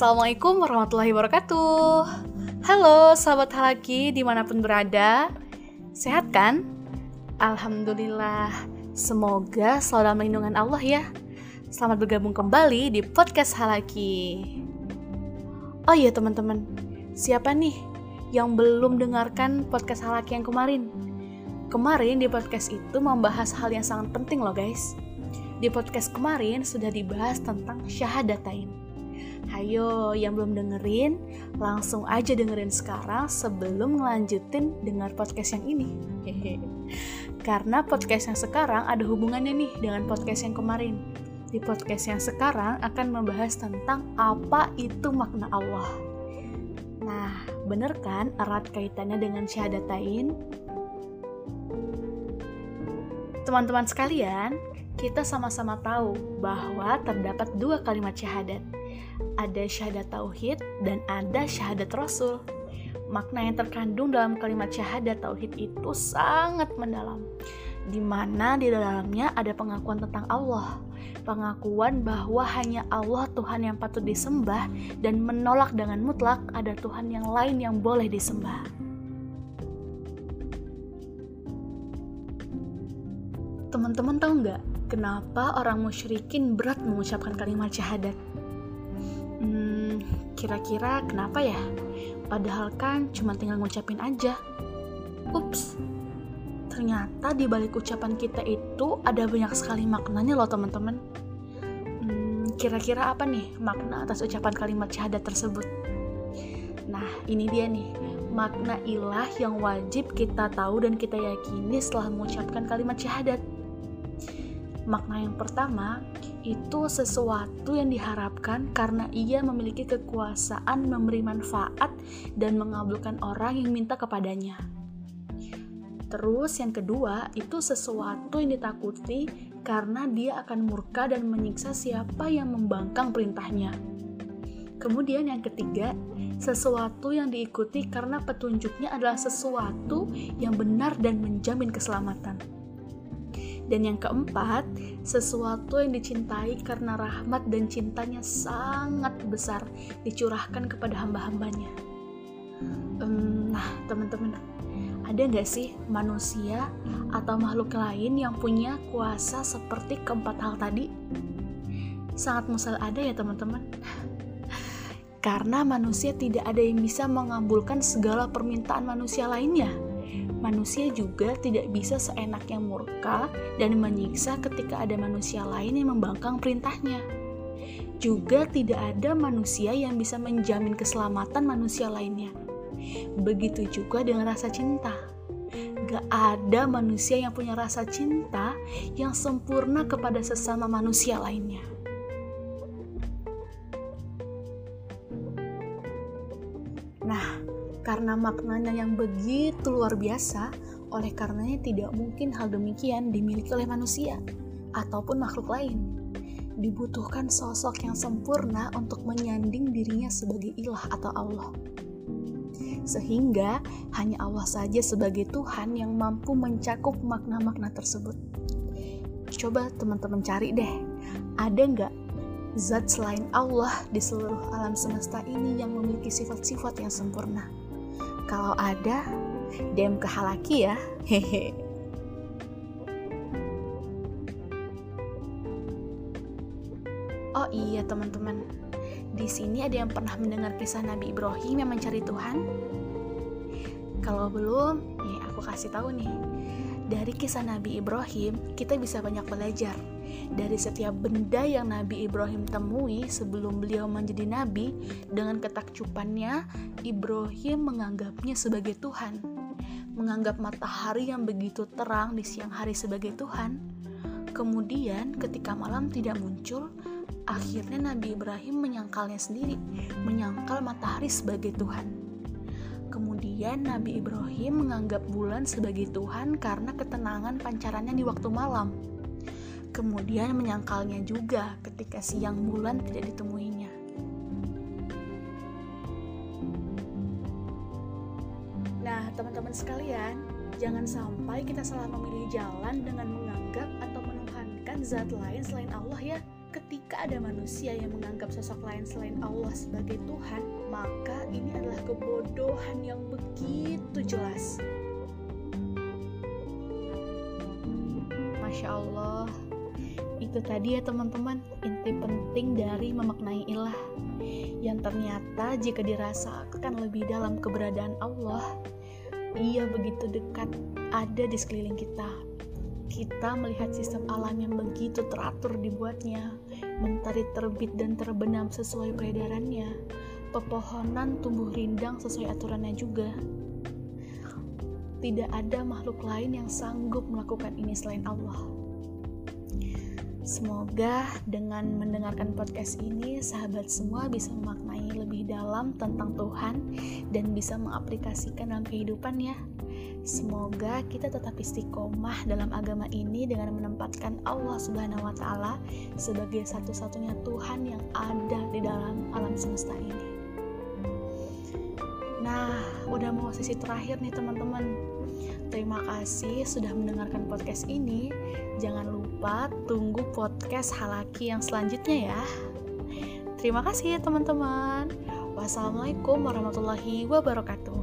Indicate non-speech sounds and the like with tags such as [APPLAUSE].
Assalamualaikum warahmatullahi wabarakatuh. Halo sahabat halaki di mana pun berada. Sehat kan? Alhamdulillah. Semoga selalu dalam lindungan Allah ya. Selamat bergabung kembali di podcast halaki. Oh iya teman-teman. Siapa nih yang belum dengarkan podcast halaki yang kemarin? Kemarin di podcast itu membahas hal yang sangat penting loh guys. Di podcast kemarin sudah dibahas tentang syahadatain Hayo yang belum dengerin, langsung aja dengerin sekarang sebelum ngelanjutin dengar podcast yang ini. [LAUGHS] Karena podcast yang sekarang ada hubungannya nih dengan podcast yang kemarin. Di podcast yang sekarang akan membahas tentang apa itu makna Allah. Nah, bener kan erat kaitannya dengan syahadatain? Teman-teman sekalian, kita sama-sama tahu bahwa terdapat dua kalimat syahadat ada syahadat tauhid dan ada syahadat rasul. Makna yang terkandung dalam kalimat syahadat tauhid itu sangat mendalam, di mana di dalamnya ada pengakuan tentang Allah, pengakuan bahwa hanya Allah Tuhan yang patut disembah dan menolak dengan mutlak ada Tuhan yang lain yang boleh disembah. Teman-teman tahu nggak kenapa orang musyrikin berat mengucapkan kalimat syahadat? Hmm, kira-kira kenapa ya? Padahal kan cuma tinggal ngucapin aja. Ups, ternyata di balik ucapan kita itu ada banyak sekali maknanya loh teman-teman. Hmm, kira-kira apa nih makna atas ucapan kalimat syahadat tersebut? Nah, ini dia nih, makna ilah yang wajib kita tahu dan kita yakini setelah mengucapkan kalimat syahadat. Makna yang pertama, itu sesuatu yang diharapkan karena ia memiliki kekuasaan memberi manfaat dan mengabulkan orang yang minta kepadanya. Terus yang kedua, itu sesuatu yang ditakuti karena dia akan murka dan menyiksa siapa yang membangkang perintahnya. Kemudian yang ketiga, sesuatu yang diikuti karena petunjuknya adalah sesuatu yang benar dan menjamin keselamatan. Dan yang keempat, sesuatu yang dicintai karena rahmat dan cintanya sangat besar dicurahkan kepada hamba-hambanya. Um, nah, teman-teman, ada nggak sih manusia atau makhluk lain yang punya kuasa seperti keempat hal tadi? Sangat musal ada ya teman-teman. Karena manusia tidak ada yang bisa mengabulkan segala permintaan manusia lainnya manusia juga tidak bisa seenaknya murka dan menyiksa ketika ada manusia lain yang membangkang perintahnya. Juga tidak ada manusia yang bisa menjamin keselamatan manusia lainnya. Begitu juga dengan rasa cinta. Gak ada manusia yang punya rasa cinta yang sempurna kepada sesama manusia lainnya. Karena maknanya yang begitu luar biasa, oleh karenanya tidak mungkin hal demikian dimiliki oleh manusia ataupun makhluk lain. Dibutuhkan sosok yang sempurna untuk menyanding dirinya sebagai ilah atau Allah. Sehingga hanya Allah saja sebagai Tuhan yang mampu mencakup makna-makna tersebut. Coba teman-teman cari deh, ada nggak zat selain Allah di seluruh alam semesta ini yang memiliki sifat-sifat yang sempurna? Kalau ada, DM ke Halaki ya. Hehe. Oh iya teman-teman, di sini ada yang pernah mendengar kisah Nabi Ibrahim yang mencari Tuhan? Kalau belum, nih aku kasih tahu nih. Dari kisah Nabi Ibrahim, kita bisa banyak belajar dari setiap benda yang Nabi Ibrahim temui sebelum beliau menjadi nabi, dengan ketakjubannya, Ibrahim menganggapnya sebagai Tuhan. Menganggap matahari yang begitu terang di siang hari sebagai Tuhan. Kemudian, ketika malam tidak muncul, akhirnya Nabi Ibrahim menyangkalnya sendiri, menyangkal matahari sebagai Tuhan. Kemudian Nabi Ibrahim menganggap bulan sebagai Tuhan karena ketenangan pancarannya di waktu malam kemudian menyangkalnya juga ketika siang bulan tidak ditemuinya. Nah, teman-teman sekalian, jangan sampai kita salah memilih jalan dengan menganggap atau menuhankan zat lain selain Allah ya. Ketika ada manusia yang menganggap sosok lain selain Allah sebagai Tuhan, maka ini adalah kebodohan yang begitu jelas. Masya Allah, itu tadi ya teman-teman, inti penting dari memaknai ilah. Yang ternyata jika dirasakan lebih dalam keberadaan Allah, ia begitu dekat ada di sekeliling kita. Kita melihat sistem alam yang begitu teratur dibuatnya, mentari terbit dan terbenam sesuai peredarannya, pepohonan tumbuh rindang sesuai aturannya juga. Tidak ada makhluk lain yang sanggup melakukan ini selain Allah. Semoga dengan mendengarkan podcast ini, sahabat semua bisa memaknai lebih dalam tentang Tuhan dan bisa mengaplikasikan dalam kehidupan ya. Semoga kita tetap istiqomah dalam agama ini dengan menempatkan Allah Subhanahu wa taala sebagai satu-satunya Tuhan yang ada di dalam alam semesta ini. Nah, udah mau sesi terakhir nih teman-teman. Terima kasih sudah mendengarkan podcast ini. Jangan lupa tunggu podcast Halaki yang selanjutnya ya. Terima kasih teman-teman. Wassalamualaikum warahmatullahi wabarakatuh.